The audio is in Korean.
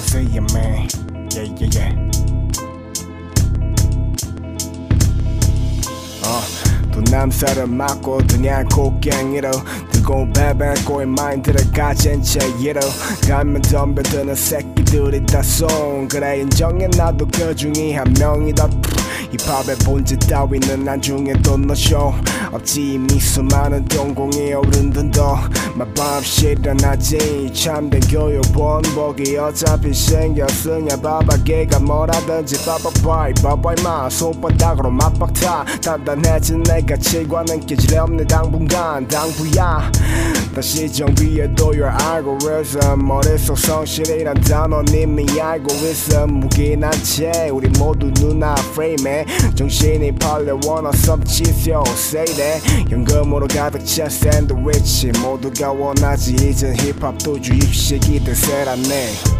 say yeah man. Yeah yeah yeah. 또 남살을 맞고 그냥 곡괭이로 들고 배배고의 마인드를 가진 채 이로 가면 덤벼드는 새끼들이 다송 그래. 인정해 나도 그 중에 한 명이다. 이 팝의 본질 따위는 나중에 또 너쇼. 없지 이미 수많은 오른 더 마법 실현하지 참된 교육 본보기 어차피 생겼으냐. 바바개가 뭐라든지 바바바이 바바이 마 손바닥으로 맞박타. 단단해진 내가 칠과는 깨질 없는 당분간. 당부야. 다시 정비해도 your algorithm. 머릿속 성실이란 단어 이미 알고 있어 무기난 채 우리 모두 눈앞 프레임에 정신이 팔려 원어 섭취쇼 say that. 연금으로 가득 찬 샌드위치. 모두가 원하지. 이젠 힙합도 주입식이 대세라네